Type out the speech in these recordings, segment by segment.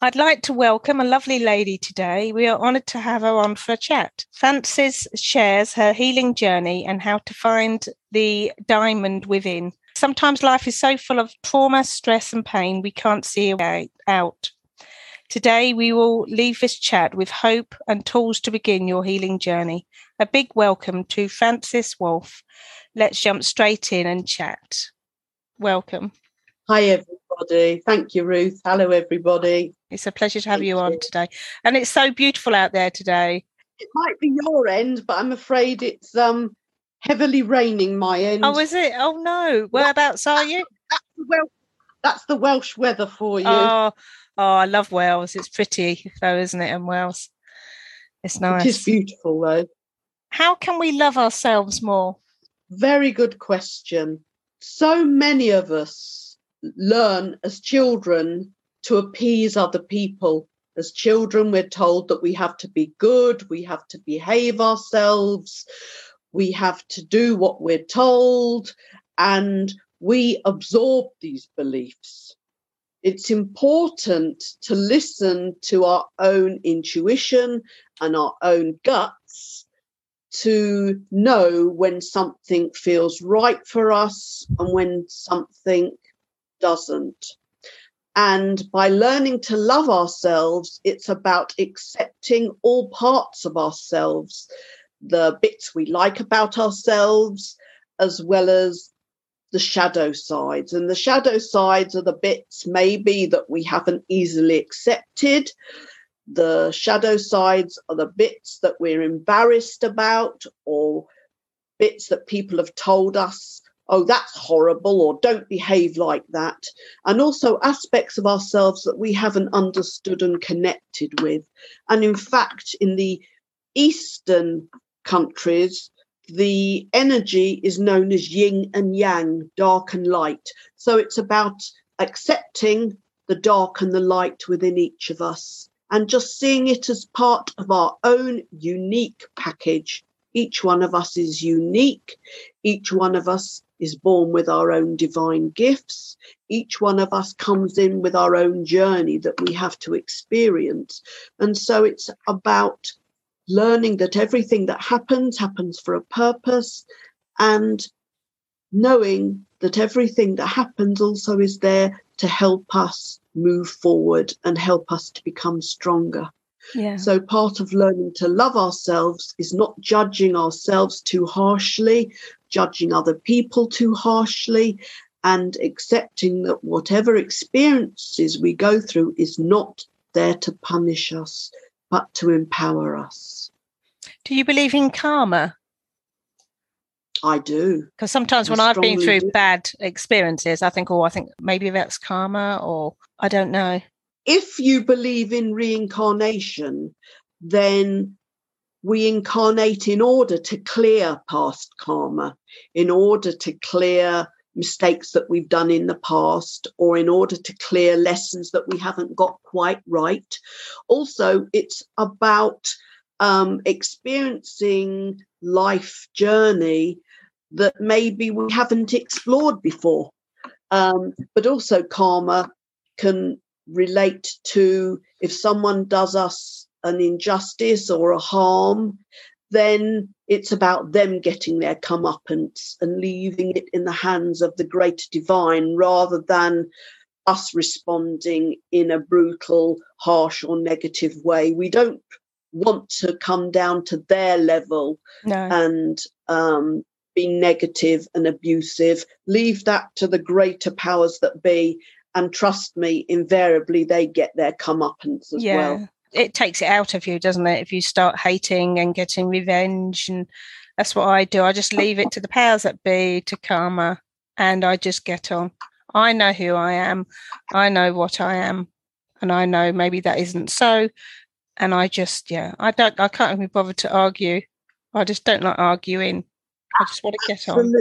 I'd like to welcome a lovely lady today. We are honoured to have her on for a chat. Frances shares her healing journey and how to find the diamond within. Sometimes life is so full of trauma, stress, and pain we can't see a way out. Today, we will leave this chat with hope and tools to begin your healing journey. A big welcome to Frances Wolf. Let's jump straight in and chat. Welcome. Hi, everybody. Thank you, Ruth. Hello, everybody. It's a pleasure to have you, you on today. And it's so beautiful out there today. It might be your end, but I'm afraid it's um heavily raining my end. Oh, is it? Oh no. Whereabouts are you? That's the, Welsh, that's the Welsh weather for you. Oh, oh, I love Wales. It's pretty though, isn't it? In Wales. It's nice. It is beautiful though. How can we love ourselves more? Very good question. So many of us learn as children to appease other people. As children, we're told that we have to be good, we have to behave ourselves, we have to do what we're told, and we absorb these beliefs. It's important to listen to our own intuition and our own guts to know when something feels right for us and when something doesn't. And by learning to love ourselves, it's about accepting all parts of ourselves the bits we like about ourselves, as well as the shadow sides. And the shadow sides are the bits maybe that we haven't easily accepted. The shadow sides are the bits that we're embarrassed about or bits that people have told us, oh, that's horrible, or don't behave like that. And also aspects of ourselves that we haven't understood and connected with. And in fact, in the Eastern countries, the energy is known as yin and yang, dark and light. So it's about accepting the dark and the light within each of us and just seeing it as part of our own unique package. Each one of us is unique. Each one of us is born with our own divine gifts. Each one of us comes in with our own journey that we have to experience. And so it's about learning that everything that happens happens for a purpose and knowing that everything that happens also is there to help us move forward and help us to become stronger. Yeah. So, part of learning to love ourselves is not judging ourselves too harshly, judging other people too harshly, and accepting that whatever experiences we go through is not there to punish us, but to empower us. Do you believe in karma? I do. Because sometimes I when I've been through do. bad experiences, I think, oh, I think maybe that's karma, or I don't know. If you believe in reincarnation, then we incarnate in order to clear past karma, in order to clear mistakes that we've done in the past or in order to clear lessons that we haven't got quite right. Also, it's about um, experiencing life journey that maybe we haven't explored before. Um, but also, karma can relate to if someone does us an injustice or a harm, then it's about them getting their comeuppance and leaving it in the hands of the great divine rather than us responding in a brutal, harsh, or negative way. We don't want to come down to their level no. and um, be negative and abusive. Leave that to the greater powers that be. And trust me, invariably they get their comeuppance as yeah. well it takes it out of you, doesn't it? If you start hating and getting revenge, and that's what I do. I just leave it to the powers that be, to karma, and I just get on. I know who I am. I know what I am, and I know maybe that isn't so. And I just, yeah, I don't, I can't even bother to argue. I just don't like arguing. I just want to get on.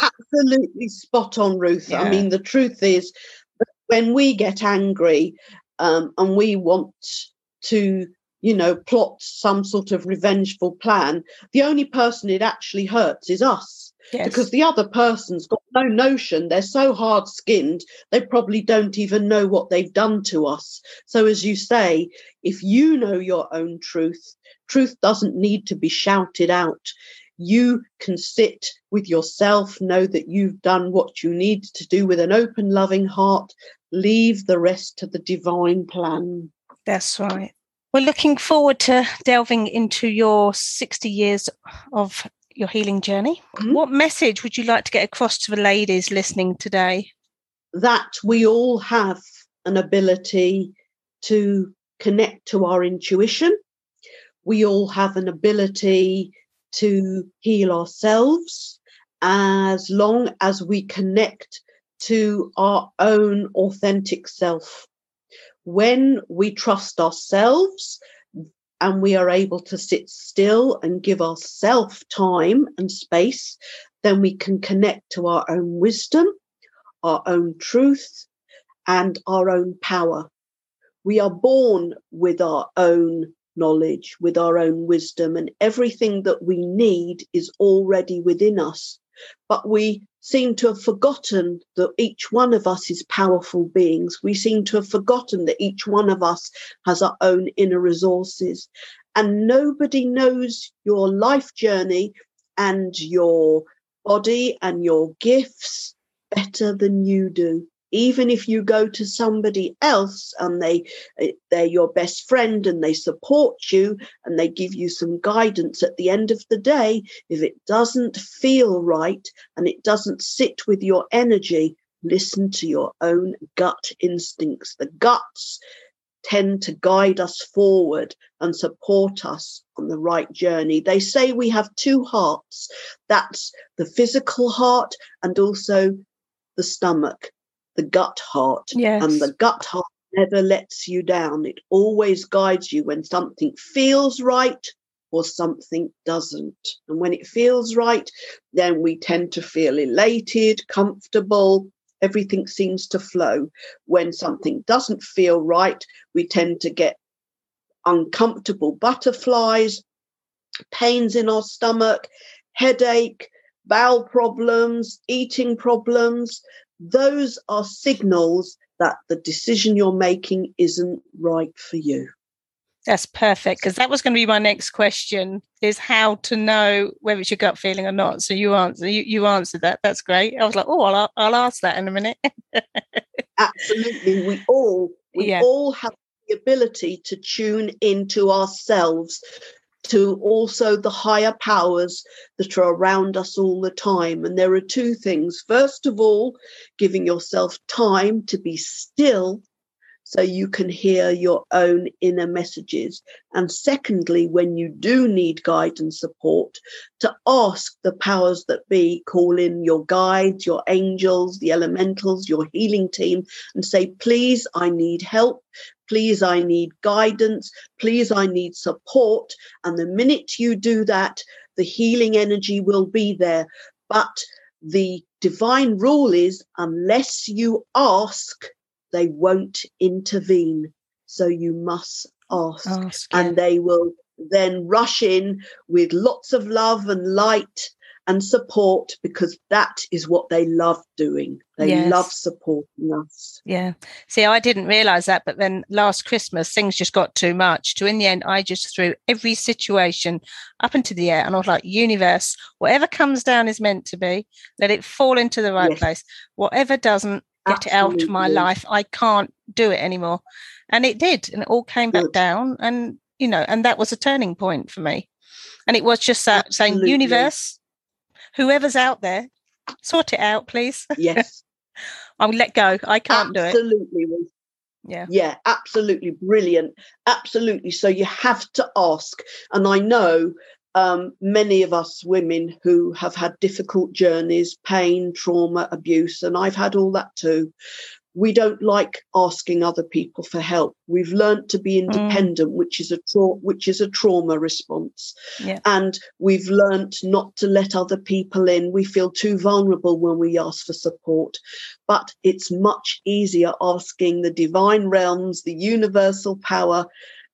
Absolutely spot on, Ruth. Yeah. I mean, the truth is, when we get angry um, and we want to you know, plots some sort of revengeful plan, the only person it actually hurts is us. Yes. Because the other person's got no notion. They're so hard skinned, they probably don't even know what they've done to us. So, as you say, if you know your own truth, truth doesn't need to be shouted out. You can sit with yourself, know that you've done what you need to do with an open, loving heart, leave the rest to the divine plan. That's right. We're looking forward to delving into your 60 years of your healing journey. Mm-hmm. What message would you like to get across to the ladies listening today? That we all have an ability to connect to our intuition. We all have an ability to heal ourselves as long as we connect to our own authentic self. When we trust ourselves and we are able to sit still and give ourselves time and space, then we can connect to our own wisdom, our own truth, and our own power. We are born with our own knowledge, with our own wisdom, and everything that we need is already within us. But we seem to have forgotten that each one of us is powerful beings. We seem to have forgotten that each one of us has our own inner resources. And nobody knows your life journey and your body and your gifts better than you do even if you go to somebody else and they eh, they're your best friend and they support you and they give you some guidance at the end of the day if it doesn't feel right and it doesn't sit with your energy listen to your own gut instincts. The guts tend to guide us forward and support us on the right journey. They say we have two hearts. That's the physical heart and also the stomach the gut heart. Yes. And the gut heart never lets you down. It always guides you when something feels right or something doesn't. And when it feels right, then we tend to feel elated, comfortable. Everything seems to flow. When something doesn't feel right, we tend to get uncomfortable butterflies, pains in our stomach, headache, bowel problems, eating problems those are signals that the decision you're making isn't right for you. That's perfect because that was going to be my next question: is how to know whether it's your gut feeling or not. So you answer you, you answered that. That's great. I was like, oh, I'll, I'll ask that in a minute. Absolutely, we all we yeah. all have the ability to tune into ourselves to also the higher powers that are around us all the time. And there are two things. First of all, giving yourself time to be still so you can hear your own inner messages. And secondly, when you do need guide and support, to ask the powers that be, call in your guides, your angels, the elementals, your healing team, and say, please, I need help. Please, I need guidance. Please, I need support. And the minute you do that, the healing energy will be there. But the divine rule is unless you ask, they won't intervene. So you must ask, ask and they will then rush in with lots of love and light and support because that is what they love doing. They yes. love supporting us. Yeah. See, I didn't realize that, but then last Christmas, things just got too much. To in the end, I just threw every situation up into the air and I was like, universe, whatever comes down is meant to be. Let it fall into the right yes. place. Whatever doesn't, get Absolutely. it out of my life. I can't do it anymore. And it did. And it all came back Good. down. And, you know, and that was a turning point for me. And it was just that Absolutely. saying, universe, whoever's out there, sort it out, please. Yes. I'll let go. I can't absolutely. do it. Absolutely. Yeah. Yeah, absolutely brilliant. Absolutely. So you have to ask. And I know um, many of us women who have had difficult journeys, pain, trauma, abuse, and I've had all that too. We don't like asking other people for help. We've learned to be mm. independent, mm. which is a tra- which is a trauma response, yeah. and we've learned not to let other people in. We feel too vulnerable when we ask for support, but it's much easier asking the divine realms, the universal power,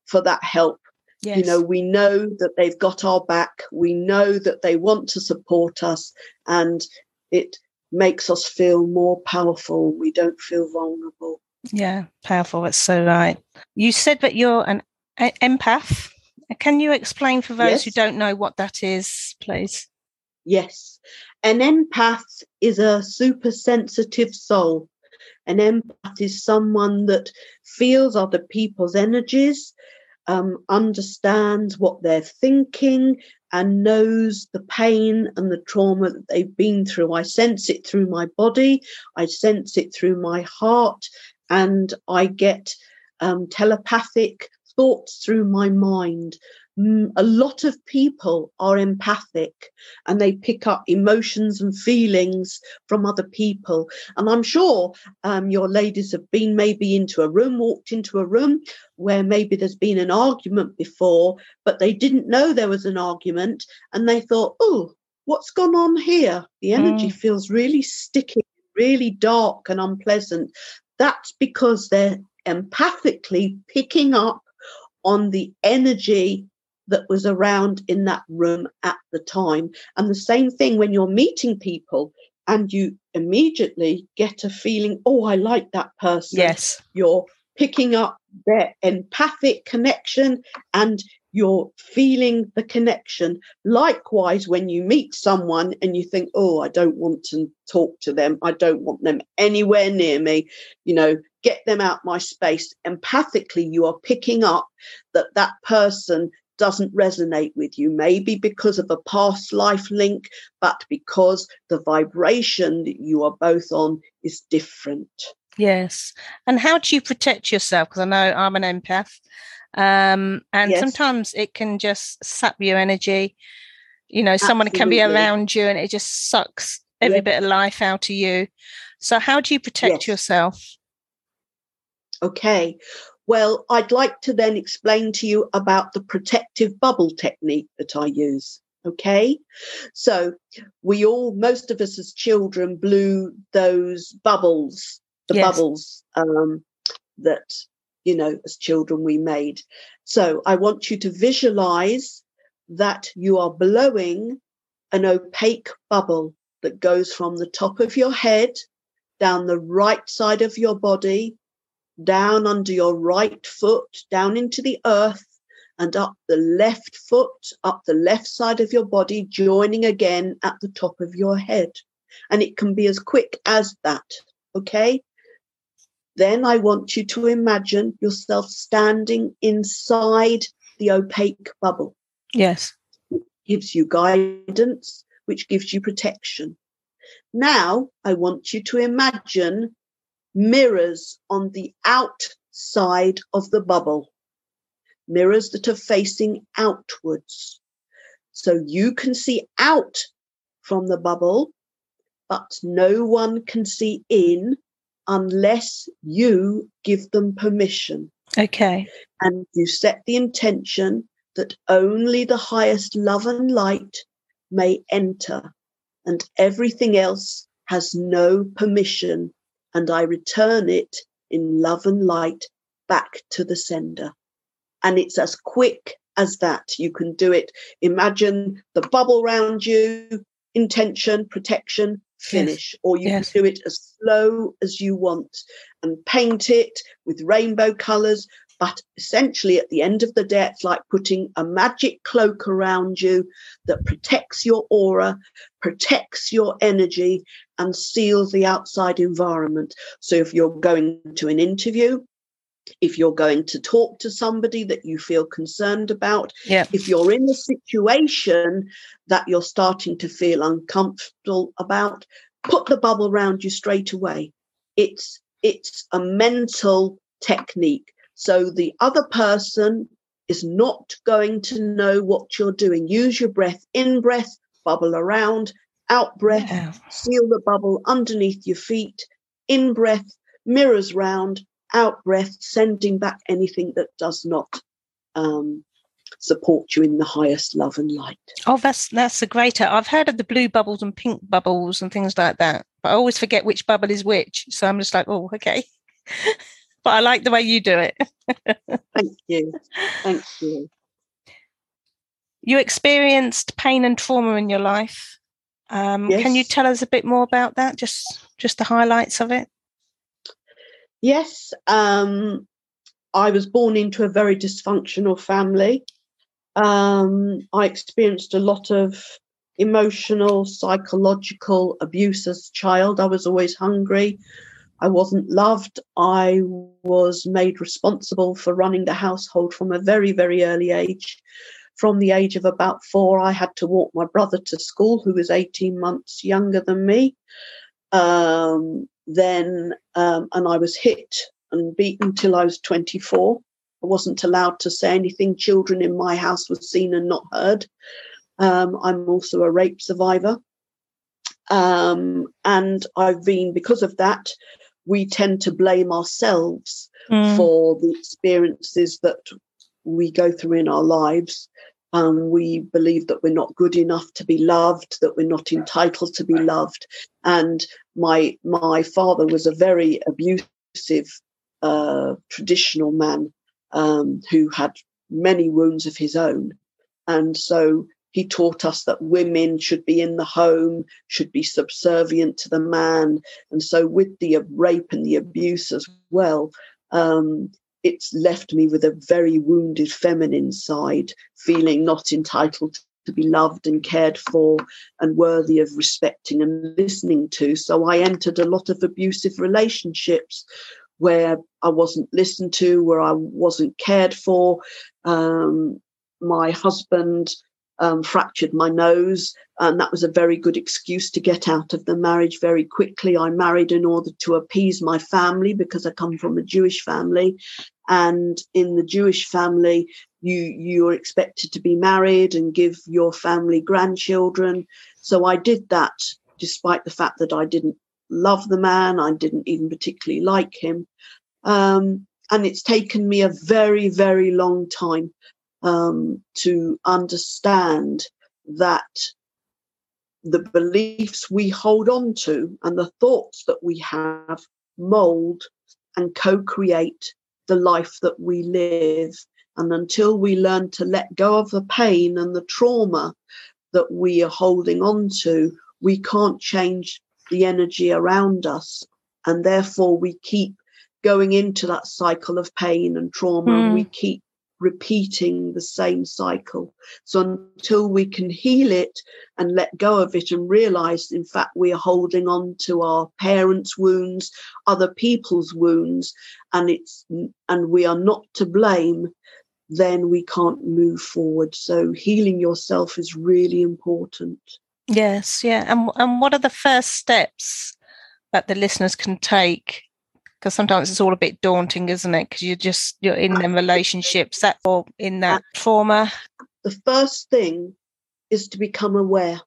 for that help Yes. You know, we know that they've got our back. We know that they want to support us, and it makes us feel more powerful. We don't feel vulnerable. Yeah, powerful. That's so right. You said that you're an empath. Can you explain for those yes. who don't know what that is, please? Yes. An empath is a super sensitive soul. An empath is someone that feels other people's energies, um, understands what they're thinking, and knows the pain and the trauma that they've been through. I sense it through my body, I sense it through my heart, and I get um, telepathic thoughts through my mind. Mm, a lot of people are empathic and they pick up emotions and feelings from other people. And I'm sure um, your ladies have been maybe into a room, walked into a room where maybe there's been an argument before, but they didn't know there was an argument and they thought, oh, what's gone on here? The energy mm. feels really sticky, really dark and unpleasant. That's because they're empathically picking up on the energy that was around in that room at the time. And the same thing when you're meeting people and you immediately get a feeling, oh, I like that person. Yes. You're picking up their empathic connection and you're feeling the connection. Likewise, when you meet someone and you think, oh, I don't want to talk to them, I don't want them anywhere near me, you know, get them out my space. Empathically, you are picking up that that person doesn't resonate with you, maybe because of a past life link, but because the vibration that you are both on is different. Yes. And how do you protect yourself? Because I know I'm an empath. Um, and yes. sometimes it can just sap your energy. You know, someone can be around you and it just sucks every yes. bit of life out of you. So, how do you protect yes. yourself? Okay. Well, I'd like to then explain to you about the protective bubble technique that I use. Okay. So we all, most of us as children, blew those bubbles, the yes. bubbles um, that, you know, as children we made. So I want you to visualize that you are blowing an opaque bubble that goes from the top of your head down the right side of your body down under your right foot, down into the earth, and up the left foot, up the left side of your body, joining again at the top of your head. And it can be as quick as that. Okay. Then I want you to imagine yourself standing inside the opaque bubble. Yes. It gives you guidance, which gives you protection. Now I want you to imagine mirrors on the outside of the bubble, mirrors that are facing outwards. So you can see out from the bubble, but no one can see in unless you give them permission. Okay. And you set the intention that only the highest love and light may enter, and everything else has no permission and I return it in love and light back to the sender. And it's as quick as that. You can do it. Imagine the bubble around you, intention, protection, finish. Yes. Or you yes. can do it as slow as you want and paint it with rainbow colors. But essentially, at the end of the day, it's like putting a magic cloak around you that protects your aura, protects your energy, and seals the outside environment. So if you're going to an interview, if you're going to talk to somebody that you feel concerned about, yeah. if you're in a situation that you're starting to feel uncomfortable about, put the bubble around you straight away. It's it's a mental technique. So the other person is not going to know what you're doing. Use your breath in breath, bubble around, out breath, yeah. seal the bubble underneath your feet, in breath, mirrors round, out breath, sending back anything that does not um, support you in the highest love and light. Oh, that's that's a great. I've heard of the blue bubbles and pink bubbles and things like that, but I always forget which bubble is which. So I'm just like, oh, okay. but I like the way you do it. Thank you. Thank you. You experienced pain and trauma in your life. Um, yes. Can you tell us a bit more about that? Just just the highlights of it. Yes, um, I was born into a very dysfunctional family. Um, I experienced a lot of emotional, psychological abuse as a child. I was always hungry. I wasn't loved. I was made responsible for running the household from a very, very early age. From the age of about four, I had to walk my brother to school, who was 18 months younger than me. Um, then, um, and I was hit and beaten till I was 24. I wasn't allowed to say anything. Children in my house were seen and not heard. Um, I'm also a rape survivor. Um, and I've been, because of that, we tend to blame ourselves mm. for the experiences that we go through in our lives. Um, we believe that we're not good enough to be loved, that we're not entitled to be loved. And my my father was a very abusive, uh, traditional man um, who had many wounds of his own, and so he taught us that women should be in the home, should be subservient to the man, and so with the rape and the abuse as well, um, it's left me with a very wounded feminine side, feeling not entitled to be loved and cared for and worthy of respecting and listening to. So I entered a lot of abusive relationships where I wasn't listened to, where I wasn't cared for. Um, my husband um, fractured my nose, and that was a very good excuse to get out of the marriage very quickly. I married in order to appease my family because I come from a Jewish family, and in the Jewish family, you you're expected to be married and give your family grandchildren. So I did that, despite the fact that I didn't love the man, I didn't even particularly like him. Um, and it's taken me a very, very long time um, to understand that the beliefs we hold on to and the thoughts that we have mold and co create the life that we live. And until we learn to let go of the pain and the trauma that we are holding on to, we can't change the energy around us. And therefore, we keep going into that cycle of pain and trauma mm. and we hmm. keep repeating the same cycle. So until we can heal it and let go of it and realize, in fact, we are holding on to our parents' wounds, other people's wounds, and it's and we are not to blame, then we can't move forward. So healing yourself is really important. Yes, yeah. And and what are the first steps that the listeners can take because sometimes it's all a bit daunting, isn't it? Because you're just you're in them relationships that or in that trauma. The first thing is to become aware,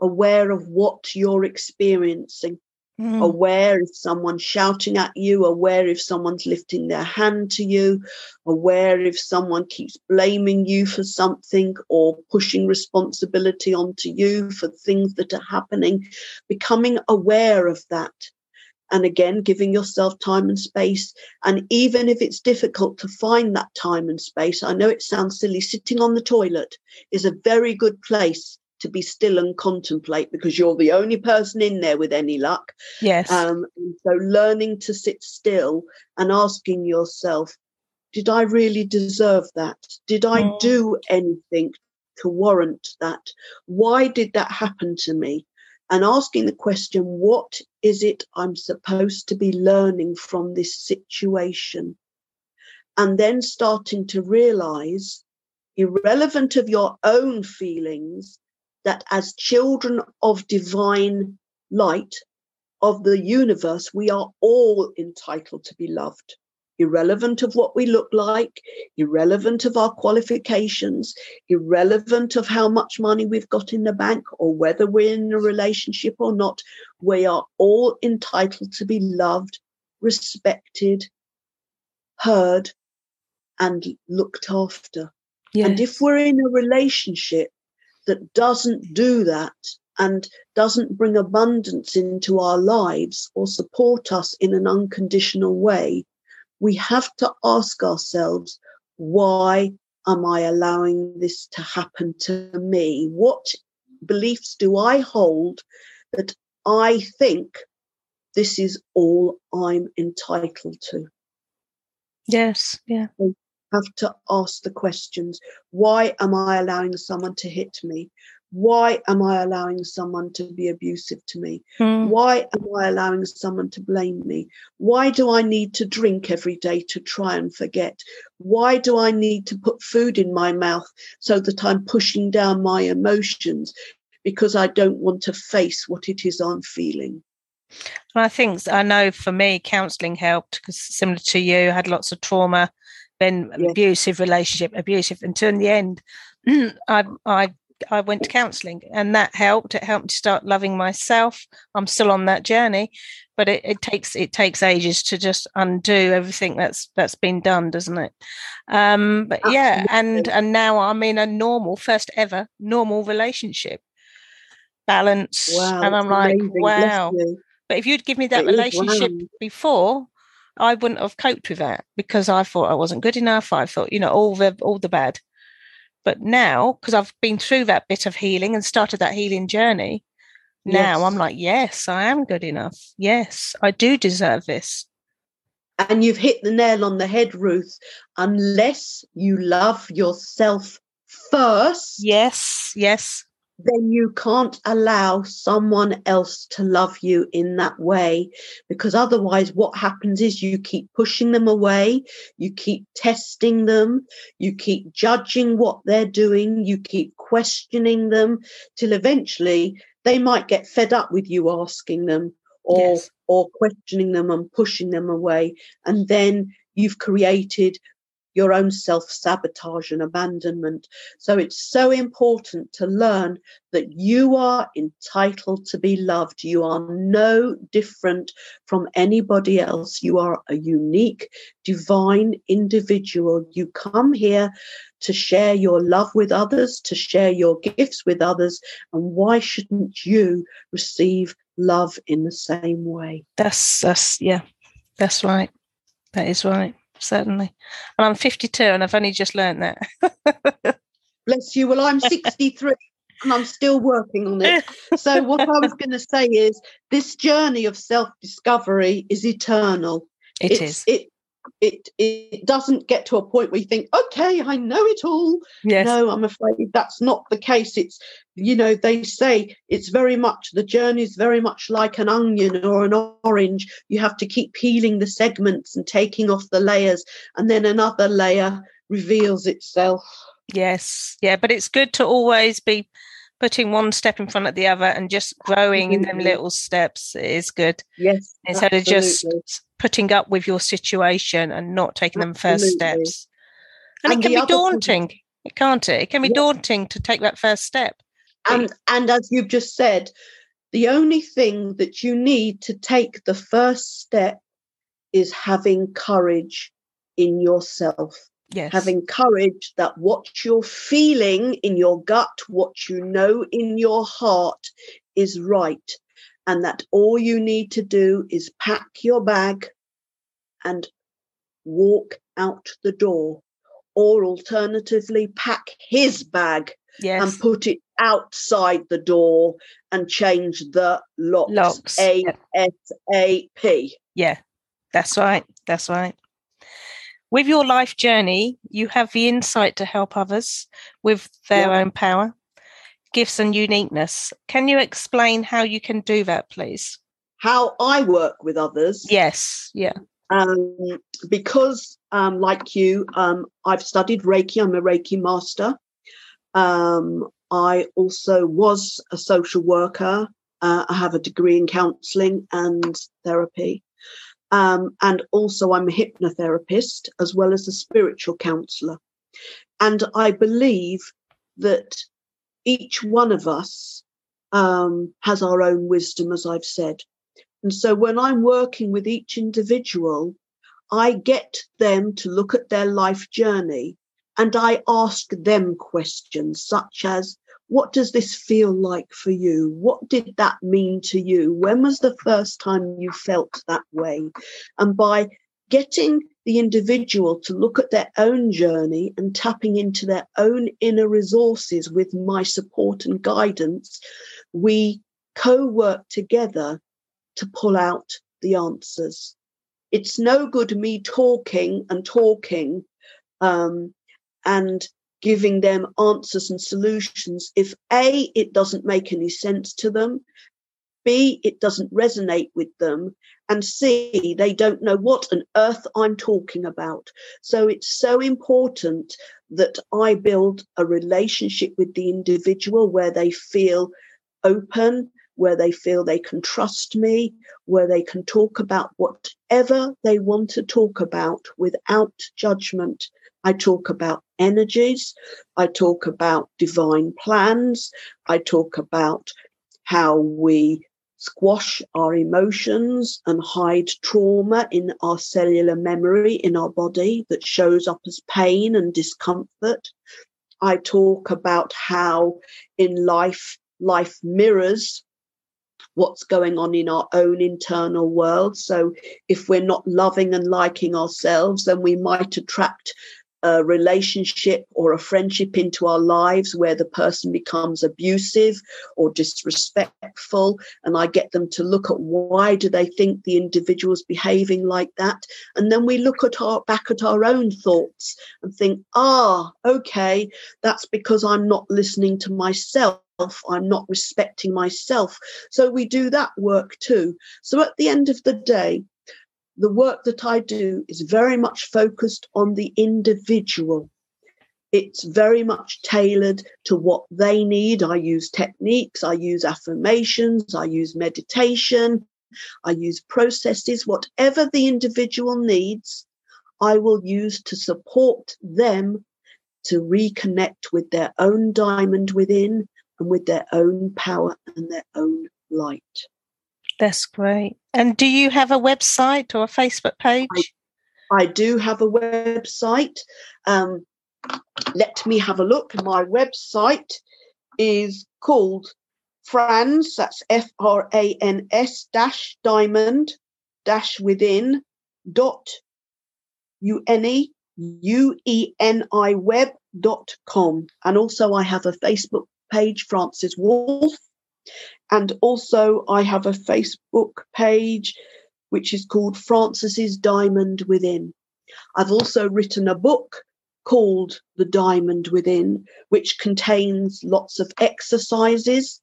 aware of what you're experiencing. Mm. Aware if someone's shouting at you, aware if someone's lifting their hand to you, aware if someone keeps blaming you for something or pushing responsibility onto you for things that are happening. Becoming aware of that and again giving yourself time and space. And even if it's difficult to find that time and space i know it sounds silly sitting on the toilet is a very good place to be still and contemplate because you're the only person in there with any luck. Yes. Um, so learning to sit still and asking yourself did i really deserve that? Did i mm. do anything to warrant that? Why did that happen to me? And asking the question, what is it I'm supposed to be learning from this situation? And then starting to realize, irrelevant of your own feelings, that as children of divine light, of the universe, we are all entitled to be loved irrelevant of what we look like, irrelevant of our qualifications, irrelevant of how much money we've got in the bank or whether we're in a relationship or not. We are all entitled to be loved, respected, heard, and looked after. Yes. And if we're in a relationship that doesn't do that, and doesn't bring abundance into our lives or support us in an unconditional way, we have to ask ourselves, why am I allowing this to happen to me? What beliefs do I hold that I think this is all I'm entitled to? Yes, yeah. I have to ask the questions. Why am I allowing someone to hit me? Why am I allowing someone to be abusive to me? Mm. Why am I allowing someone to blame me? Why do I need to drink every day to try and forget? Why do I need to put food in my mouth so that I'm pushing down my emotions because I don't want to face what it is I'm feeling? And I think I know for me, counselling helped because similar to you, I had lots of trauma, been abusive relationship, abusive, until in the end, I I I went to counselling, and that helped. It helped me to start loving myself. I'm still on that journey, but it, it takes it takes ages to just undo everything that's that's been done, doesn't it? Um, but yeah, and and now I'm in a normal, first ever normal relationship, balance, Wow, and I'm like, amazing. Wow. But if you'd give me that It relationship wow. before, I wouldn't have coped with that because I thought I wasn't good enough. I thought, you know, all the all the bad. But now, because I've been through that bit of healing and started that healing journey, now I'm like, yes, I am good enough. Yes, I do deserve this. And you've hit the nail on the head, Ruth. Unless you love yourself first, Yes, yes, then you can't allow someone else to love you in that way. Because otherwise, what happens is you keep pushing them away, you keep testing them, you keep judging what they're doing, you keep questioning them, till eventually they might get fed up with you asking them or yes, or questioning them and pushing them away. And then you've created your own self sabotage and abandonment. So it's so important to learn that you are entitled to be loved. You are no different from anybody else. You are a unique, divine individual. You come here to share your love with others, to share your gifts with others. And why shouldn't you receive love in the same way? that's that's yeah, that's right. That is right, certainly. And I'm 52, and I've only just learned that. Bless you. Well, I'm 63 and I'm still working on it. So, what I was going to say is this journey of self discovery is eternal. It it's, is. It, it, it doesn't get to a point where you think, okay, I know it all. Yes. No, I'm afraid that's not the case. It's, you know, they say it's very much, the journey is very much like an onion or an orange. You have to keep peeling the segments and taking off the layers, and then another layer reveals itself. Yes, yeah, but it's good to always be putting one step in front of the other and just growing in them little steps is good Yes. instead of just putting up with your situation and not taking them first steps. And, And it can be other thing- daunting, it can't it? It can be Yeah. daunting to take that first step. and and as you've just said the only thing that you need to take the first step is having courage in yourself Yes. having courage that what you're feeling in your gut what you know in your heart is right and that all you need to do is pack your bag and walk out the door or alternatively pack his bag yes. and put it outside the door and change the locks. Locks, A. S A P. Yeah, that's right. That's right. With your life journey, you have the insight to help others with their Yeah. own power, gifts, and uniqueness. Can you explain how you can do that, please? How I work with others. Yes. Yeah. Um, because, um, like you, um, I've studied Reiki. I'm a Reiki master. Um, I also was a social worker. Uh, I have a degree in counselling and therapy. Um, and also, I'm a hypnotherapist as well as a spiritual counsellor. And I believe that each one of us um, has our own wisdom, as I've said. And so when I'm working with each individual, I get them to look at their life journey and I ask them questions such as, what does this feel like for you? What did that mean to you? When was the first time you felt that way? And by getting the individual to look at their own journey and tapping into their own inner resources with my support and guidance, we co work together to pull out the answers. It's no good me talking and talking um, and giving them answers and solutions if A, it doesn't make any sense to them, B, it doesn't resonate with them, and C, they don't know what on earth I'm talking about. So it's so important that I build a relationship with the individual where they feel open, where they feel they can trust me, where they can talk about whatever they want to talk about without judgment I talk about energies. I talk about divine plans. I talk about how we squash our emotions and hide trauma in our cellular memory in our body that shows up as pain and discomfort. I talk about how in life, life mirrors what's going on in our own internal world. So if we're not loving and liking ourselves, then we might attract a relationship or a friendship into our lives where the person becomes abusive or disrespectful. And i get them to look at why do they think the individual's behaving like that? And then we look at our back at our own thoughts and think ah okay that's because i'm not listening to myself I'm not respecting myself. So we do that work too. So at the end of the day, the work that I do is very much focused on the individual. It's very much tailored to what they need. I use techniques, I use affirmations, I use meditation, I use processes, whatever the individual needs, I will use to support them to reconnect with their own diamond within and with their own power and their own light. That's great. And do you have a website or a Facebook page? I, I do have a website. Um, let me have a look. My website is called Frans, that's F R A N S dash diamond dash within dot U N E U E N I web dot com. And also I have a Facebook page, Frances Wolf, and also, I have a Facebook page which is called Frances's Diamond Within. I've also written a book called The Diamond Within, which contains lots of exercises,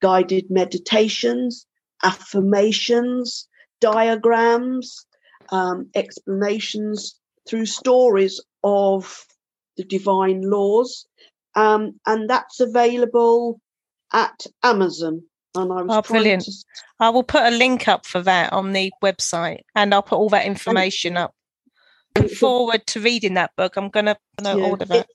guided meditations, affirmations, diagrams, um, explanations through stories of the divine laws. Um, and that's available at Amazon. And I was oh, brilliant. To... I will put a link up for that on the website and I'll put all that information up. Look forward to reading that book. I'm going to yeah, order that. It,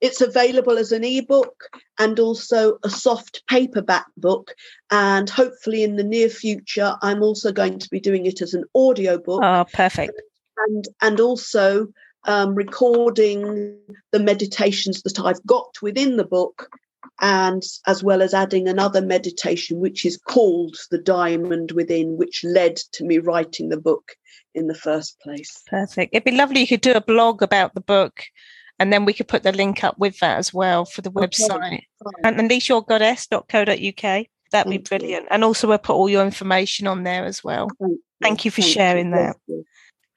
it's available as an ebook and also a soft paperback book. And hopefully, in the near future, I'm also going to be doing it as an audio book. Oh, perfect. And, and also um, recording the meditations that I've got within the book and as well as adding another meditation, which is called The Diamond Within, which led to me writing the book in the first place. Perfect. It'd be lovely you could do a blog about the book and then we could put the link up with that as well for the website. Okay. And unleashyourgoddess.co.uk. That'd be brilliant. And also we'll put all your information on there as well. Thank you, Thank you for Thank sharing you. that.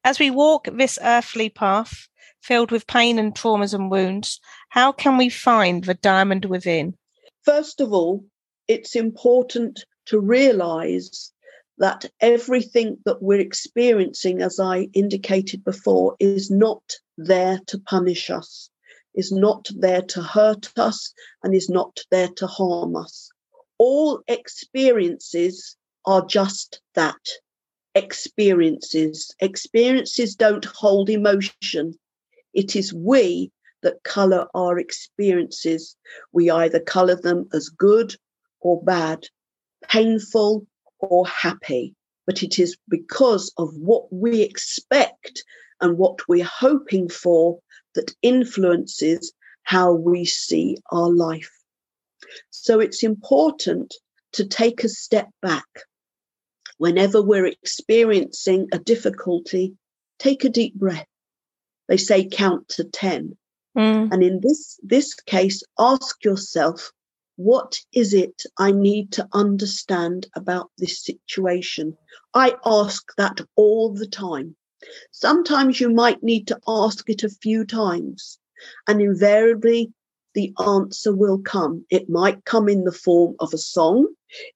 As we walk this earthly path, filled with pain and traumas and wounds, how can we find the diamond within? First of all, it's important to realize that everything that we're experiencing, as I indicated before, is not there to punish us, is not there to hurt us, and is not there to harm us. All experiences are just that experiences. Experiences don't hold emotion. It is we that colour our experiences. We either colour them as good or bad, painful or happy. But it is because of what we expect and what we're hoping for that influences how we see our life. So it's important to take a step back whenever we're experiencing a difficulty take a deep breath. They say count to 10. Mm. And in this, this case, ask yourself, what is it I need to understand about this situation? I ask that all the time. Sometimes you might need to ask it a few times, and invariably the answer will come. It might come in the form of a song,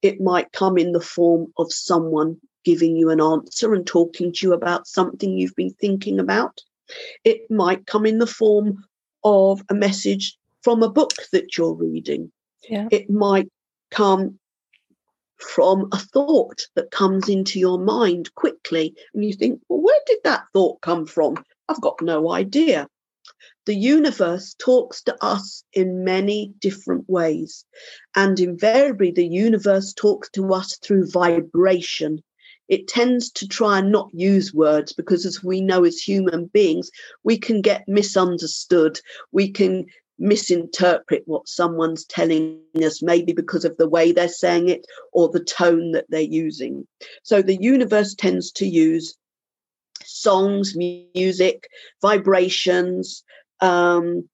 it might come in the form of someone giving you an answer and talking to you about something you've been thinking about. It might come in the form of a message from a book that you're reading. Yeah. It might come from a thought that comes into your mind quickly, and you think, well, where did that thought come from? I've got no idea. The universe talks to us in many different ways, and invariably, the universe talks to us through vibration. It tends to try and not use words because, as we know as human beings, we can get misunderstood. We can misinterpret what someone's telling us, maybe because of the way they're saying it or the tone that they're using. So the universe tends to use songs, music, vibrations, um,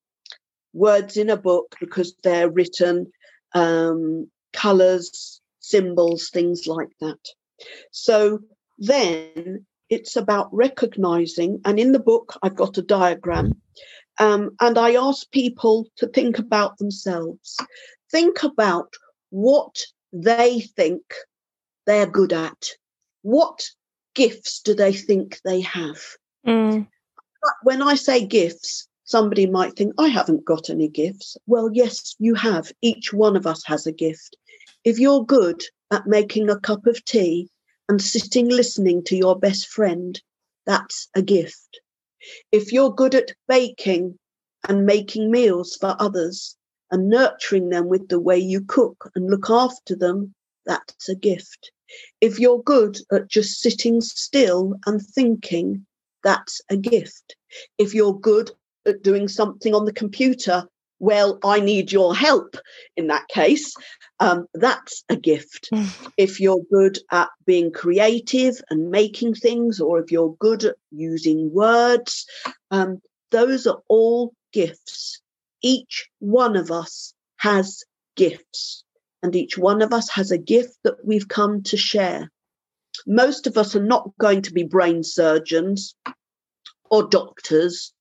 words in a book because they're written, um, colors, symbols, things like that. So then it's about recognizing, and in the book, I've got a diagram um, and I ask people to think about themselves, think about what they think they're good at. What gifts do they think they have? Mm. When I say gifts, somebody might think, I haven't got any gifts. Well, yes, you have. Each one of us has a gift. If you're good at making a cup of tea and sitting listening to your best friend, that's a gift. If you're good at baking and making meals for others and nurturing them with the way you cook and look after them, that's a gift. If you're good at just sitting still and thinking, that's a gift. If you're good at doing something on the computer well, I need your help in that case. Um, that's a gift. if you're good at being creative and making things, or if you're good at using words, um, those are all gifts. Each one of us has gifts, and each one of us has a gift that we've come to share. Most of us are not going to be brain surgeons or doctors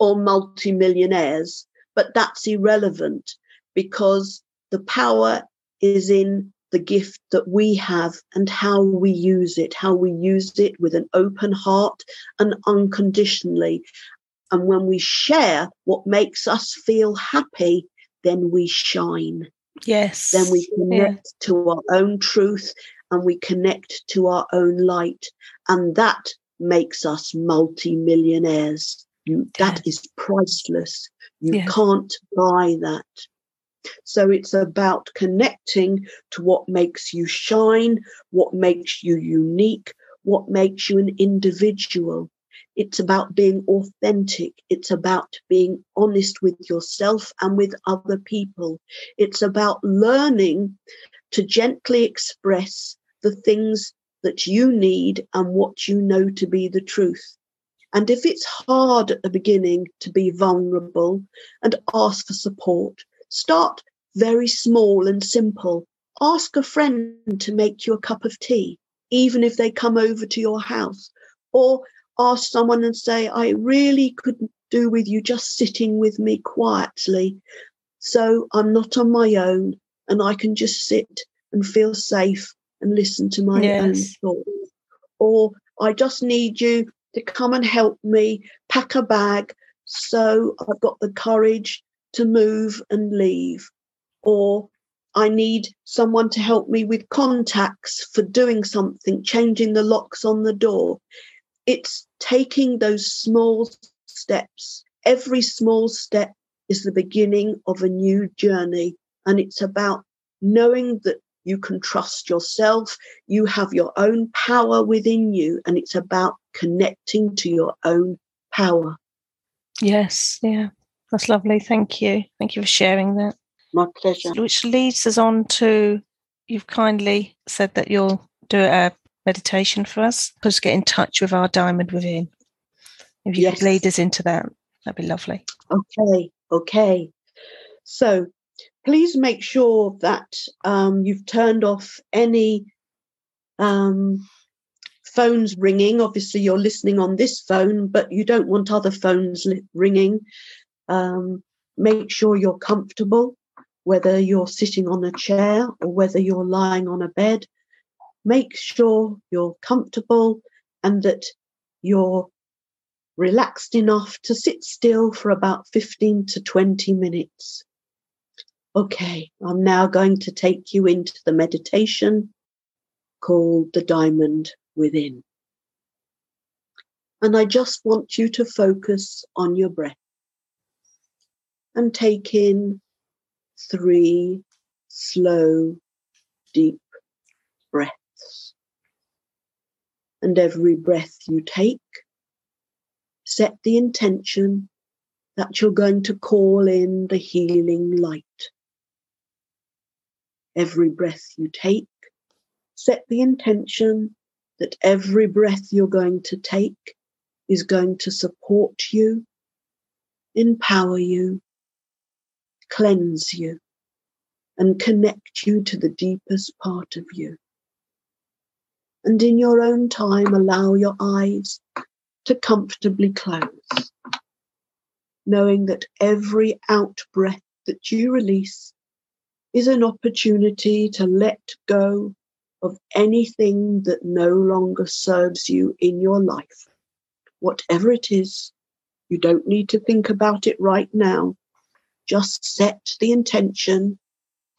or multimillionaires but that's irrelevant because the power is in the gift that we have and how we use it, how we use it with an open heart and unconditionally. And when we share what makes us feel happy, then we shine. Yes. Then we connect yeah. to our own truth and we connect to our own light. And that makes us multi-millionaires. That is priceless. You yeah. can't buy that. So it's about connecting to what makes you shine, what makes you unique, what makes you an individual. It's about being authentic. It's about being honest with yourself and with other people. It's about learning to gently express the things that you need and what you know to be the truth. And if it's hard at the beginning to be vulnerable and ask for support, start very small and simple. Ask a friend to make you a cup of tea, even if they come over to your house. Or ask someone and say, I really couldn't do with you just sitting with me quietly. So I'm not on my own and I can just sit and feel safe and listen to my yes. own thoughts. Or I just need you to come and help me pack a bag so I've got the courage to move and leave. Or I need someone to help me with contacts for doing something, changing the locks on the door. It's taking those small steps. Every small step is the beginning of a new journey. And it's about knowing that you can trust yourself. You have your own power within you, and it's about connecting to your own power. Yes, yeah, that's lovely. Thank you. Thank you for sharing that. My pleasure. Which leads us on to you've kindly said that you'll do a meditation for us, just get in touch with our diamond within. If you yes. could lead us into that, that'd be lovely. Okay, okay. That'd be lovely. Okay, okay. So please make sure that um, you've turned off any um, phones ringing. Obviously, you're listening on this phone, but you don't want other phones ringing. Um, make sure you're comfortable, whether you're sitting on a chair or whether you're lying on a bed. Make sure you're comfortable and that you're relaxed enough to sit still for about 15 to 20 minutes. Okay, I'm now going to take you into the meditation called the diamond within. And I just want you to focus on your breath and take in three slow, deep breaths. And every breath you take, set the intention that you're going to call in the healing light. Every breath you take, set the intention that every breath you're going to take is going to support you, empower you, cleanse you, and connect you to the deepest part of you. And in your own time, allow your eyes to comfortably close, knowing that every out breath that you release is an opportunity to let go of anything that no longer serves you in your life. Whatever it is, you don't need to think about it right now. Just set the intention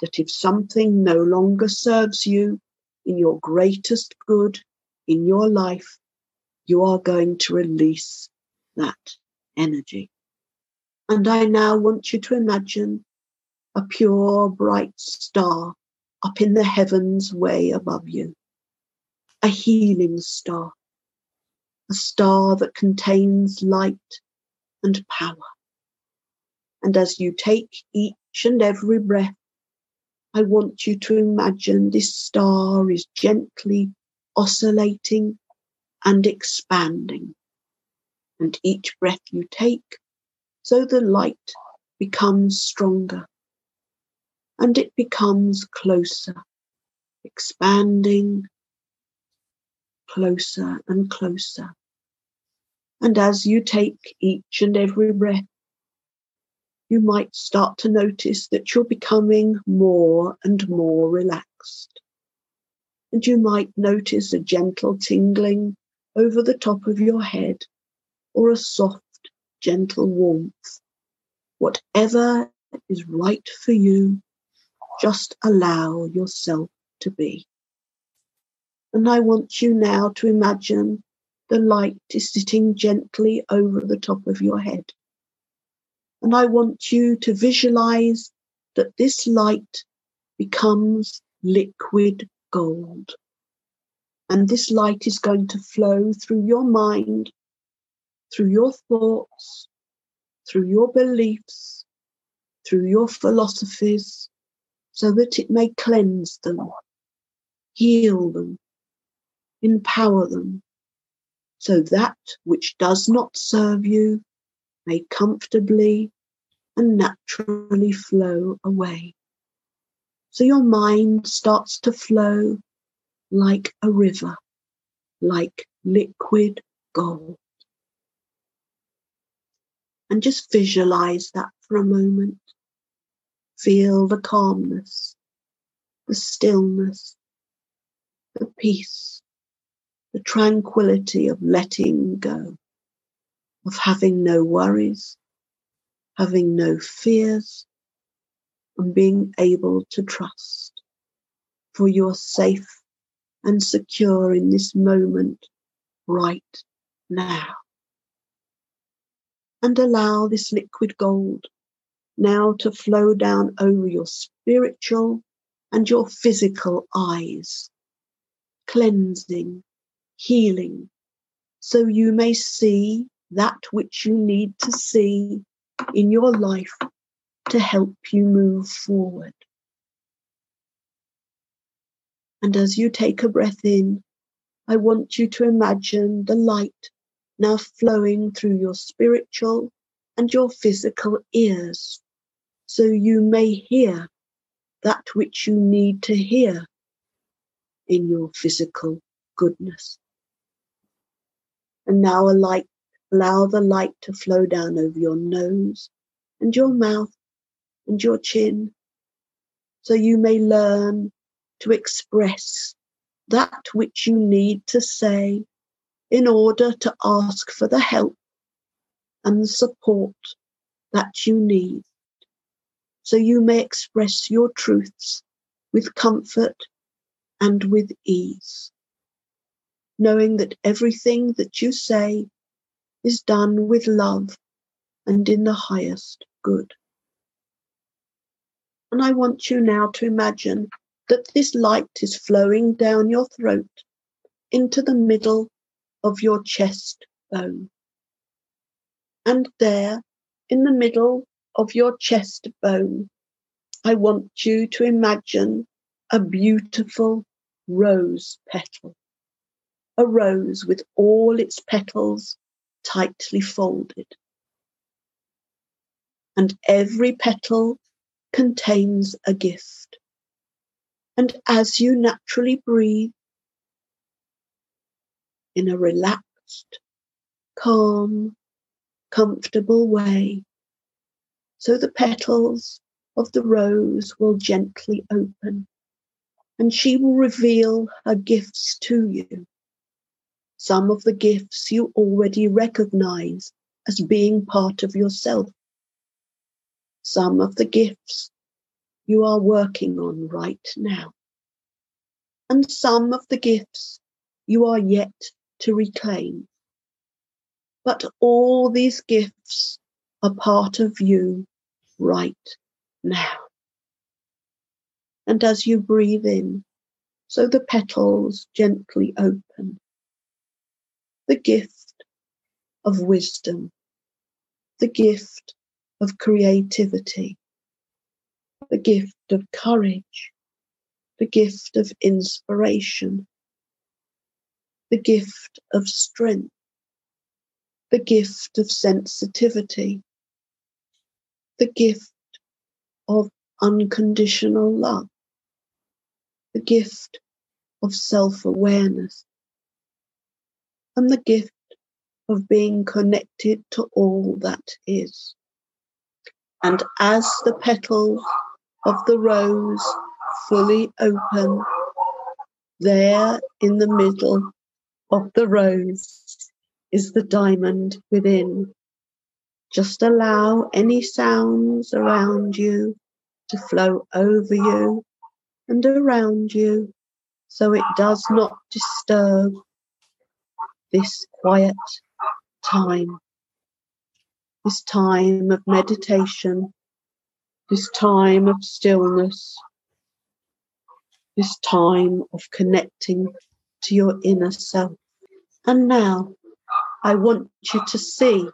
that if something no longer serves you in your greatest good in your life, you are going to release that energy. And I now want you to imagine a pure, bright star up in the heavens way above you. A healing star, a star that contains light and power. And as you take each and every breath, I want you to imagine this star is gently oscillating and expanding. And each breath you take, so the light becomes stronger and it becomes closer, expanding closer and closer. And as you take each and every breath, you might start to notice that you're becoming more and more relaxed. And you might notice a gentle tingling over the top of your head or a soft, gentle warmth. Whatever is right for you just allow yourself to be. And I want you now to imagine the light is sitting gently over the top of your head. And I want you to visualize that this light becomes liquid gold. And this light is going to flow through your mind, through your thoughts, through your beliefs, through your philosophies, so that it may cleanse them, heal them, empower them, so that which does not serve you may comfortably and naturally flow away. So your mind starts to flow like a river, like liquid gold. And just visualize that for a moment. Feel the calmness, the stillness, the peace, the tranquility of letting go, of having no worries, having no fears, and being able to trust. For you're safe and secure in this moment right now. And allow this liquid gold now to flow down over your spiritual and your physical eyes, cleansing, healing, so you may see that which you need to see in your life to help you move forward. And as you take a breath in, I want you to imagine the light now flowing through your spiritual and your physical ears so you may hear that which you need to hear in your physical goodness. And now a light, allow the light to flow down over your nose and your mouth and your chin so you may learn to express that which you need to say in order to ask for the help and the support that you need so you may express your truths with comfort and with ease, knowing that everything that you say is done with love and in the highest good. And I want you now to imagine that this light is flowing down your throat into the middle of your chest bone. And there, in the middle of your chest bone, I want you to imagine a beautiful rose petal. A rose with all its petals tightly folded. And every petal contains a gift. And as you naturally breathe in a relaxed, calm, comfortable way, so the petals of the rose will gently open and she will reveal her gifts to you. Some of the gifts you already recognize as being part of yourself. Some of the gifts you are working on right now. And some of the gifts you are yet to reclaim. But all these gifts are part of you right now. And as you breathe in, so the petals gently open. The gift of wisdom, the gift of creativity, the gift of courage, the gift of inspiration, the gift of strength, the gift of sensitivity, the gift of unconditional love, the gift of self awareness, and the gift of being connected to all that is. And as the petals of the rose fully open, there in the middle of the rose is the diamond within just allow any sounds around you to flow over you and around you so it does not disturb this quiet time, this time of meditation, this time of stillness, this time of connecting to your inner self. And now I want you to see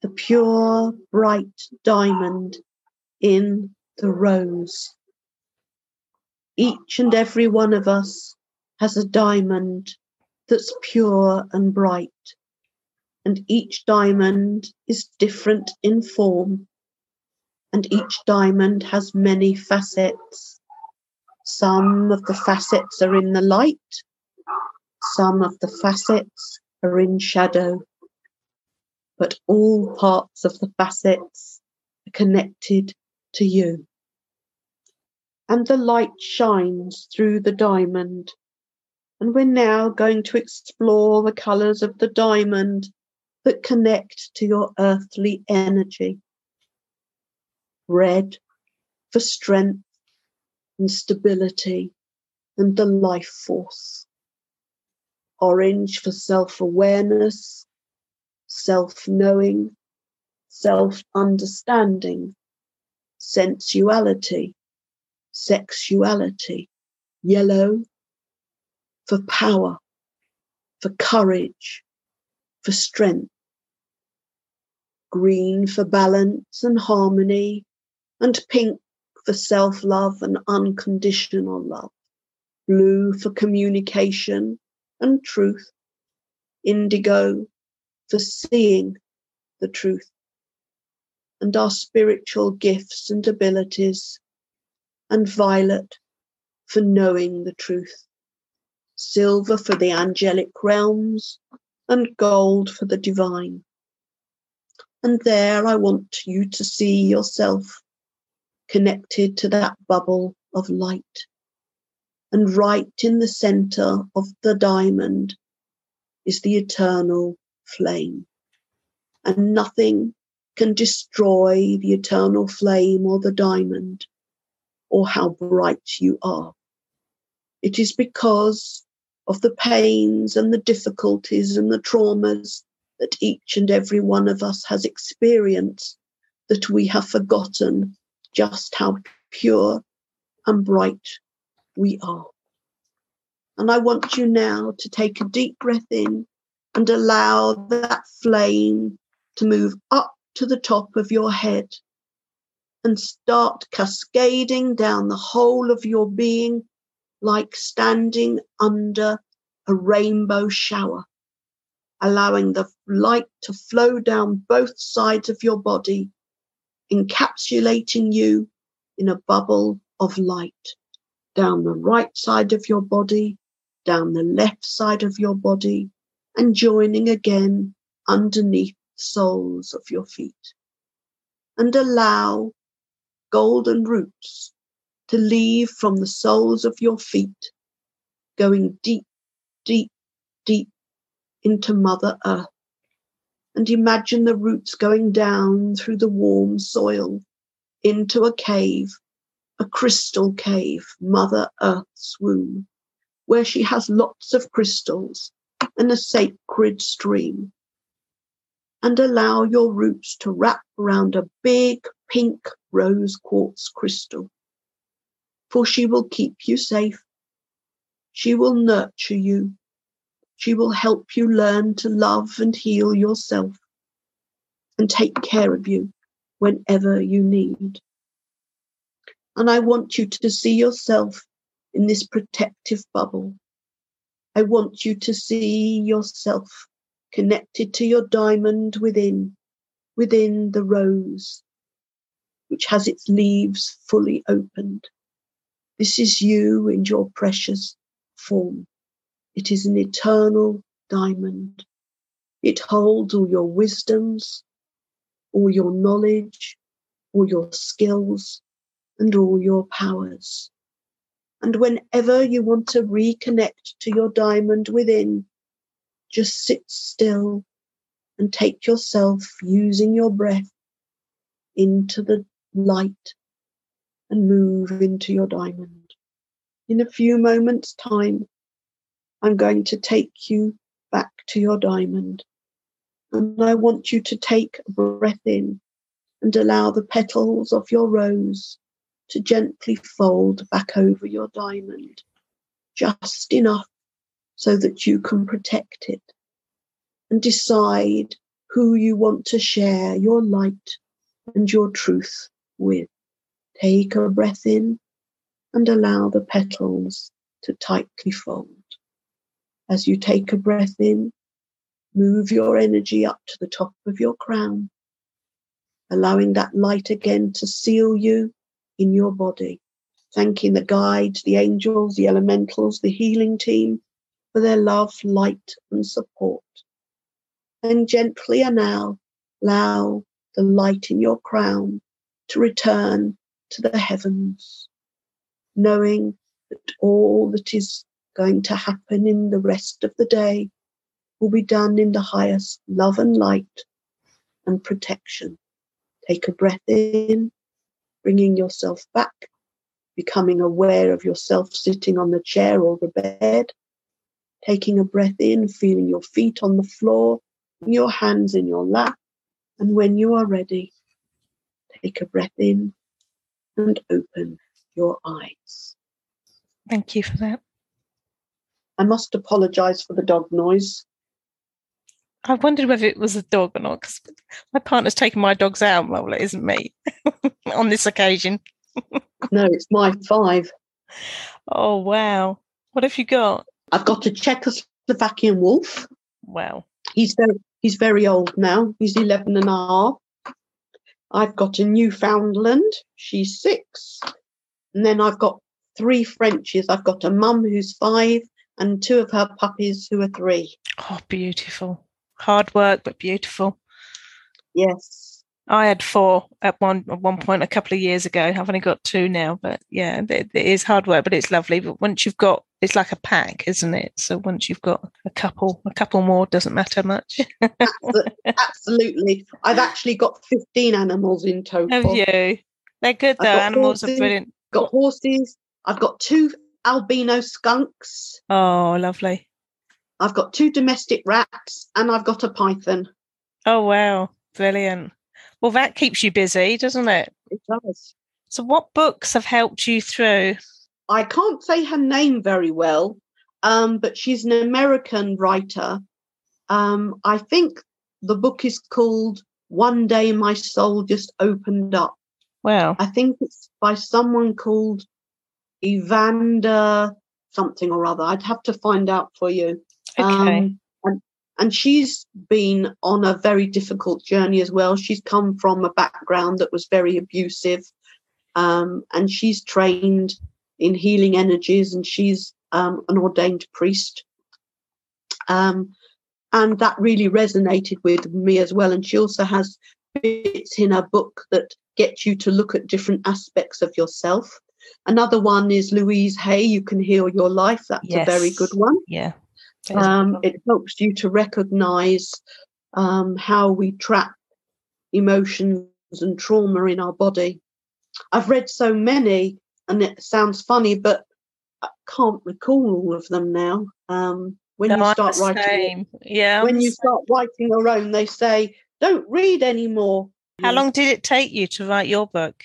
the pure, bright diamond in the rose. Each and every one of us has a diamond that's pure and bright, and each diamond is different in form, and each diamond has many facets. Some of the facets are in the light, some of the facets are in shadow but all parts of the facets are connected to you. And the light shines through the diamond. And we're now going to explore the colours of the diamond that connect to your earthly energy. Red for strength and stability and the life force. Orange for self awareness self knowing, self understanding, sensuality, sexuality, yellow for power, for courage, for strength, green for balance and harmony, and pink for self love and unconditional love, blue for communication and truth, indigo for seeing the truth, and our spiritual gifts and abilities, and violet for knowing the truth, silver for the angelic realms, and gold for the divine. And there I want you to see yourself connected to that bubble of light. And right in the center of the diamond is the eternal flame. And nothing can destroy the eternal flame or the diamond or how bright you are. It is because of the pains and the difficulties and the traumas that each and every one of us has experienced that we have forgotten just how pure and bright we are. And I want you now to take a deep breath in and allow that flame to move up to the top of your head and start cascading down the whole of your being like standing under a rainbow shower, allowing the light to flow down both sides of your body, encapsulating you in a bubble of light down the right side of your body, down the left side of your body, and joining again underneath the soles of your feet. And allow golden roots to leave from the soles of your feet, going deep, deep, deep into Mother Earth. And imagine the roots going down through the warm soil into a cave, a crystal cave, Mother Earth's womb, where she has lots of crystals and a sacred stream. And allow your roots to wrap around a big pink rose quartz crystal. For she will keep you safe. She will nurture you. She will help you learn to love and heal yourself and take care of you whenever you need. And I want you to see yourself in this protective bubble. I want you to see yourself connected to your diamond within, within the rose, which has its leaves fully opened. This is you in your precious form. It is an eternal diamond. It holds all your wisdoms, all your knowledge, all your skills, and all your powers. And whenever you want to reconnect to your diamond within, just sit still and take yourself using your breath into the light and move into your diamond. In a few moments' time, I'm going to take you back to your diamond. And I want you to take a breath in and allow the petals of your rose to gently fold back over your diamond, just enough so that you can protect it and decide who you want to share your light and your truth with. Take a breath in and allow the petals to tightly fold. As you take a breath in, move your energy up to the top of your crown, allowing that light again to seal you in your body. Thanking the guides, the angels, the elementals, the healing team for their love, light, and support. And gently and now allow the light in your crown to return to the heavens, knowing that all that is going to happen in the rest of the day will be done in the highest love and light and protection. Take a breath in, bringing yourself back, becoming aware of yourself sitting on the chair or the bed, taking a breath in, feeling your feet on the floor, your hands in your lap. And when you are ready, take a breath in and open your eyes. Thank you for that. I must apologise for the dog noise. I wondered whether it was a dog or not because my partner's taken my dogs out. Well, it isn't me on this occasion. no, it's my five. Oh, wow. What have you got? I've got a Czechoslovakian wolf. Wow. He's very, He's very old now. He's 11 and a half. I've got a Newfoundland. She's six. And then I've got three Frenchies. I've got a mum who's five and two of her puppies who are three. Oh, beautiful. Hard work, but beautiful. Yes. I had four at one at one point a couple of years ago. I've only got two now, but yeah, it, it is hard work, but it's lovely. But once you've got, it's like a pack, isn't it? So once you've got a couple, a couple more doesn't matter much. Absolutely, I've actually got fifteen animals in total. Have you? They're good though. Animals horses, are brilliant. Got horses. I've got two albino skunks. Oh, lovely. I've got two domestic rats, and I've got a python. Oh wow, brilliant. Well, that keeps you busy, doesn't it? It does. So, what books have helped you through? I can't say her name very well, um, but she's an American writer. Um, I think the book is called One Day My Soul Just Opened Up. Wow. I think it's by someone called Evander something or other. I'd have to find out for you. Okay. Um, and she's been on a very difficult journey as well. She's come from a background that was very abusive, um, and she's trained in healing energies, and she's um, an ordained priest. Um, and that really resonated with me as well. And she also has bits in her book that get you to look at different aspects of yourself. Another one is Louise Hay, You Can Heal Your Life. That's yes. a very good one. Yeah. Um, it helps you to recognize um, how we trap emotions and trauma in our body. I've read so many, and it sounds funny, but I can't recall all of them now. Um, when no, you start writing, yeah, when you start writing your own, they say don't read anymore. How long did it take you to write your book?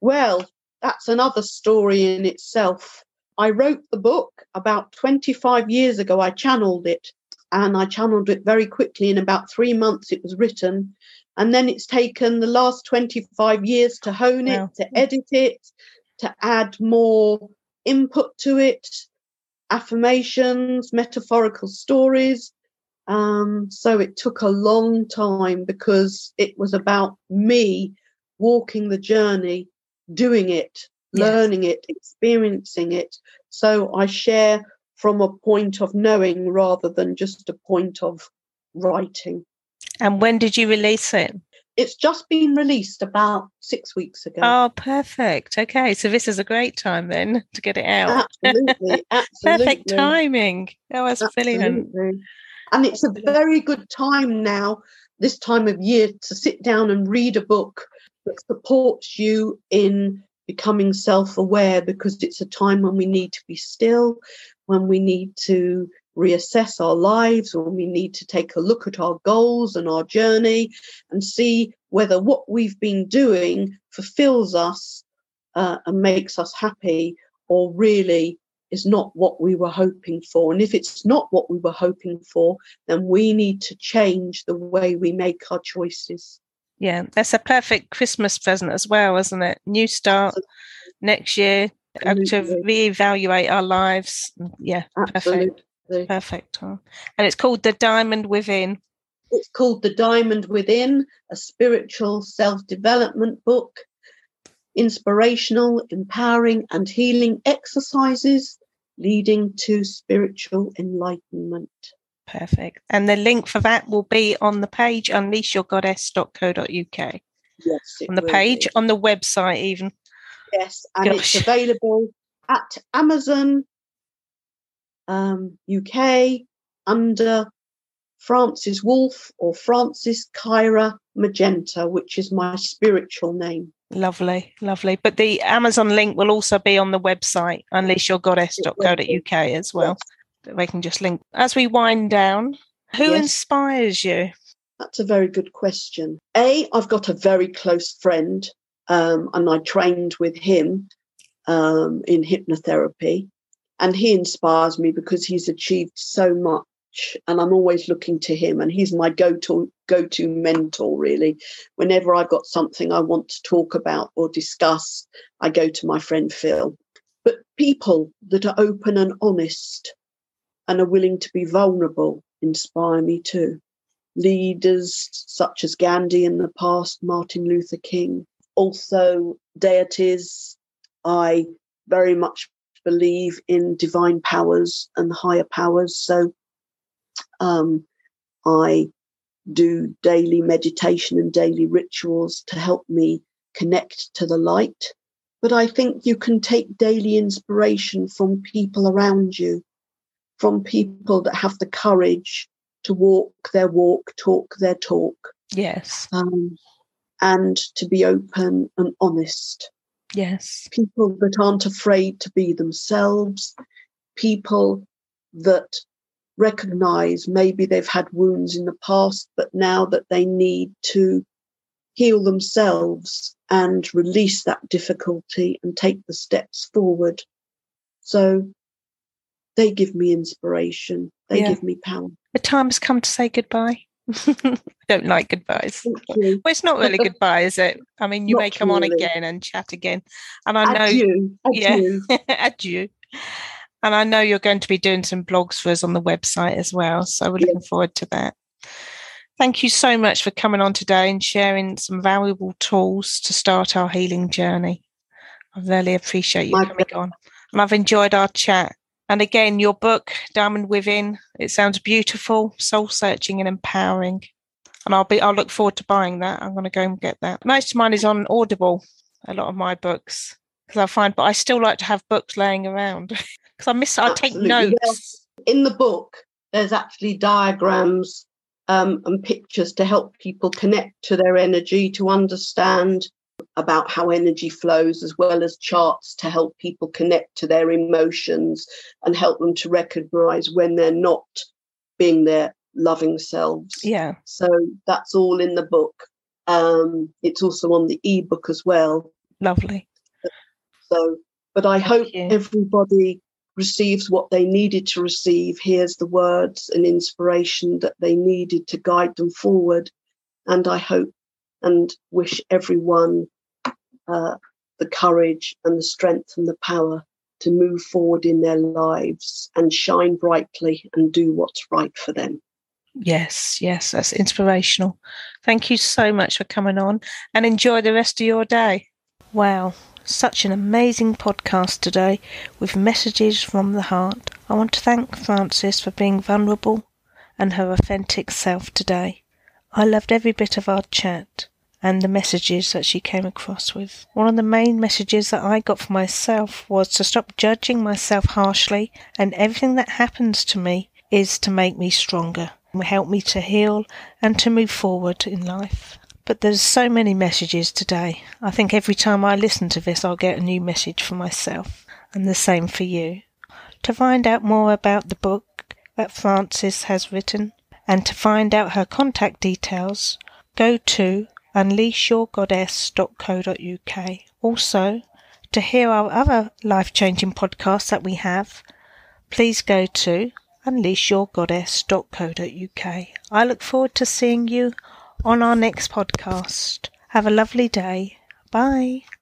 Well, that's another story in itself. I wrote the book about 25 years ago. I channeled it and I channeled it very quickly. In about three months, it was written. And then it's taken the last 25 years to hone wow. it, to edit it, to add more input to it, affirmations, metaphorical stories. Um, so it took a long time because it was about me walking the journey, doing it, yes. learning it, experiencing it. So I share from a point of knowing rather than just a point of writing. And when did you release it? It's just been released about six weeks ago. Oh, perfect. Okay, so this is a great time then to get it out. Absolutely, absolutely. perfect timing. Oh, that was brilliant. And it's a very good time now, this time of year, to sit down and read a book that supports you in becoming self aware because it's a time when we need to be still, when we need to reassess our lives, when we need to take a look at our goals and our journey and see whether what we've been doing fulfills us uh, and makes us happy or really is not what we were hoping for. And if it's not what we were hoping for, then we need to change the way we make our choices. Yeah, that's a perfect Christmas present as well, isn't it? New start next year uh, to reevaluate our lives. Yeah, Absolutely. perfect. Perfect. And it's called The Diamond Within. It's called The Diamond Within, a spiritual self development book, inspirational, empowering, and healing exercises leading to spiritual enlightenment. Perfect. And the link for that will be on the page unleashyourgoddess.co.uk. Yes. On the page, be. on the website, even. Yes. And Gosh. it's available at Amazon um, UK under Francis Woolf or Francis Kyra Magenta, which is my spiritual name. Lovely, lovely. But the Amazon link will also be on the website, unleashyourgoddess.co.uk as well. We can just link as we wind down. Who yes. inspires you? That's a very good question. A, I've got a very close friend, um, and I trained with him um, in hypnotherapy, and he inspires me because he's achieved so much, and I'm always looking to him, and he's my go-to go-to mentor. Really, whenever I've got something I want to talk about or discuss, I go to my friend Phil. But people that are open and honest and are willing to be vulnerable inspire me too. leaders such as Gandhi in the past, Martin Luther King, also deities. I very much believe in divine powers and higher powers. So um, I do daily meditation and daily rituals to help me connect to the light. But I think you can take daily inspiration from people around you, from people that have the courage to walk their walk, talk their talk. Yes. Um, and to be open and honest. Yes. People that aren't afraid to be themselves, people that recognize maybe they've had wounds in the past, but now that they need to heal themselves and release that difficulty and take the steps forward. So they give me inspiration, they yeah. give me power. The time has come to say goodbye. I don't like goodbyes. Well, it's not really goodbye, is it? I mean, you not may come really. on again and chat again. And I know, adieu. Adieu. yeah, adieu. And I know you're going to be doing some blogs for us on the website as well. So we're looking forward to that. Thank you so much for coming on today and sharing some valuable tools to start our healing journey. I really appreciate you My coming on. And I've enjoyed our chat. And again, your book, Diamond Within, it sounds beautiful, soul searching and empowering. And I'll be I'll look forward to buying that. I'm gonna go and get that. Most of mine is on Audible, a lot of my books. Because I find but I still like to have books laying around. Because I miss I take notes. Yes. In the book, there's actually diagrams um, and pictures to help people connect to their energy, to understand about how energy flows, as well as charts to help people connect to their emotions and help them to recognize when they're not being their loving selves. Yeah. So that's all in the book. Um, it's also on the ebook as well. Lovely. So, but I Thank hope you. everybody receives what they needed to receive, hears the words and inspiration that they needed to guide them forward. And I hope and wish everyone uh, the courage and the strength and the power to move forward in their lives and shine brightly and do what's right for them. Yes, yes, that's inspirational. Thank you so much for coming on and enjoy the rest of your day. Wow, such an amazing podcast today with messages from the heart. I want to thank Frances for being vulnerable and her authentic self today. I loved every bit of our chat and the messages that she came across with. One of the main messages that I got for myself was to stop judging myself harshly, and everything that happens to me is to make me stronger, help me to heal and to move forward in life. But there's so many messages today. I think every time I listen to this, I'll get a new message for myself, and the same for you. To find out more about the book that Frances has written, and to find out her contact details, go to unleashyourgoddess.co.uk. Also, to hear our other life changing podcasts that we have, please go to unleashyourgoddess.co.uk. I look forward to seeing you on our next podcast. Have a lovely day. Bye.